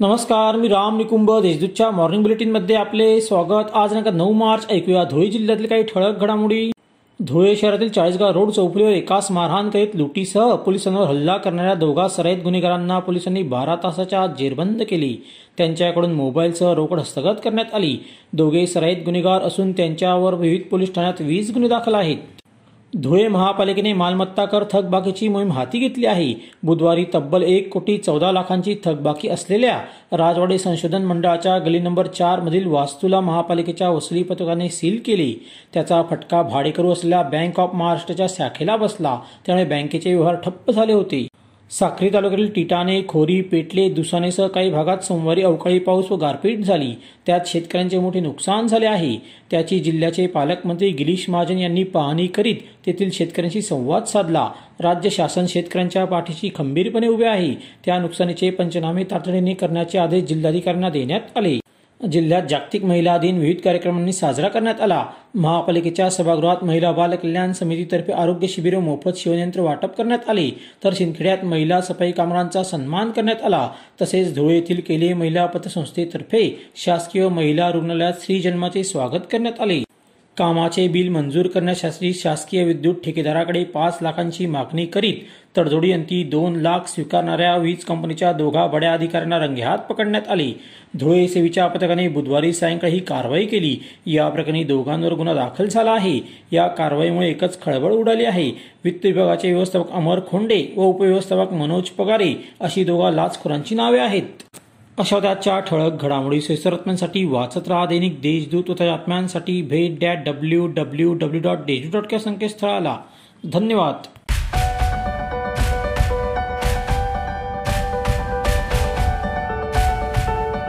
नमस्कार मी राम निकुंभ देशदूतच्या मॉर्निंग बुलेटिनमध्ये आपले स्वागत. आज नका नऊ मार्च ऐकूया धुळे जिल्ह्यातील काही ठळक घडामोडी. धुळे शहरातील चाळीसगाव रोड चौफुलीवर एकाच मारहाण करीत लुटीसह पोलिसांवर हल्ला करणाऱ्या दोघा सराईत गुन्हेगारांना पोलिसांनी बारा तासाच्या आत जेरबंद केली. त्यांच्याकडून मोबाईलसह रोकड हस्तगत करण्यात आली. दोघे सराईत गुन्हेगार असून त्यांच्यावर विविध पोलीस ठाण्यात वीस गुन्हे दाखल आहेत. धुळे महापालिकेने मालमत्ता कर थकबाकीची मोहीम हाती घेतली आहे. बुधवारी तब्बल एक कोटी चौदा लाखांची थकबाकी असलेल्या राजवाडे संशोधन मंडळाच्या गली नंबर चार मधील वास्तूला महापालिकेच्या वसुली पथकाने सील केली. त्याचा फटका भाडेकरू असलेल्या बँक ऑफ महाराष्ट्राच्या शाखेला बसला. त्यामुळे बँकेचे व्यवहार ठप्प झाले होते. साक्री तालुक्यातील टिटाणे खोरी पेटले दुसानेसह काही भागात सोमवारी अवकाळी पाऊस व गारपीट झाली. त्यात शेतकऱ्यांचे मोठे नुकसान झाले आहे. त्याची जिल्ह्याचे पालकमंत्री गिरीश महाजन यांनी पाहणी करीत तेथील शेतकऱ्यांशी संवाद साधला. राज्य शासन शेतकऱ्यांच्या पाठीशी खंबीरपणे उभे आहे. त्या नुकसानीचे पंचनामे तातडीने करण्याचे आदेश जिल्हाधिकाऱ्यांना देण्यात आले. जिल्ह्यात जागतिक महिला दिन विविध कार्यक्रमांनी साजरा करण्यात आला. महापालिकेच्या सभागृहात महिला बाल कल्याण समितीतर्फे आरोग्य शिबिर मोफत शिवयंत्र वाटप करण्यात आले. तर शिंदखेड्यात महिला सफाई कामगारांचा सन्मान करण्यात आला. तसेच धुळे येथील केले महिला पतसंस्थेतर्फे शासकीय महिला रुग्णालयात श्रीजन्माचे स्वागत करण्यात आले. कामाचे बिल मंजूर करण्यासाठी शासकीय विद्युत ठेकेदाराकडे पाच लाखांची मागणी करीत तडजोडीअंती दोन लाख स्वीकारणाऱ्या वीज कंपनीच्या दोघा बड्या अधिकाऱ्यांना रंगेहात पकडण्यात आले. धुळे सेवेच्या पथकाने बुधवारी सायंकाळी ही कारवाई केली. या प्रकरणी दोघांवर गुन्हा दाखल झाला आहे. या कारवाईमुळे एकच खळबळ उडाली आहे. वित्त विभागाचे व्यवस्थापक अमर खोंडे व उपव्यवस्थापक मनोज पगारे अशी दोघा लाचखोरांची नावे आहेत. अशा त्याच्या ठळक घडामोडी सैसरत्म्यांसाठी वाचत राहा दैनिक देशदूत व आत्म्यांसाठी भेट that W W W dot Deshdoot dot या संकेतस्थळाला. धन्यवाद.